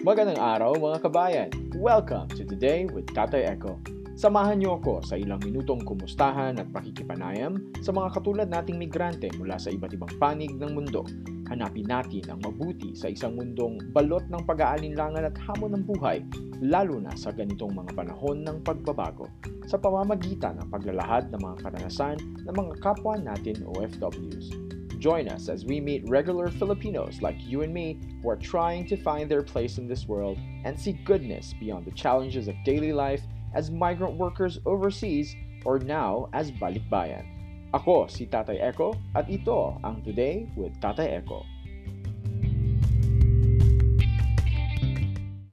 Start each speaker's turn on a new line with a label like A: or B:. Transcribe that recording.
A: Magandang araw mga kabayan! Welcome to Today with Tatay Echo. Samahan niyo ako sa ilang minutong kumustahan at pakikipanayam sa mga katulad nating migrante mula sa iba't ibang panig ng mundo. Hanapin natin ang mabuti sa isang mundong balot ng pag-aalinlangan at hamon ng buhay, lalo na sa ganitong mga panahon ng pagbabago, sa pamamagitan ng paglalahad ng mga karanasan ng mga kapwa natin OFWs. Join us as we meet regular Filipinos like you and me who are trying to find their place in this world and see goodness beyond the challenges of daily life as migrant workers overseas or now as balikbayan. Ako si Tatay Echo at ito ang Today with Tatay Echo.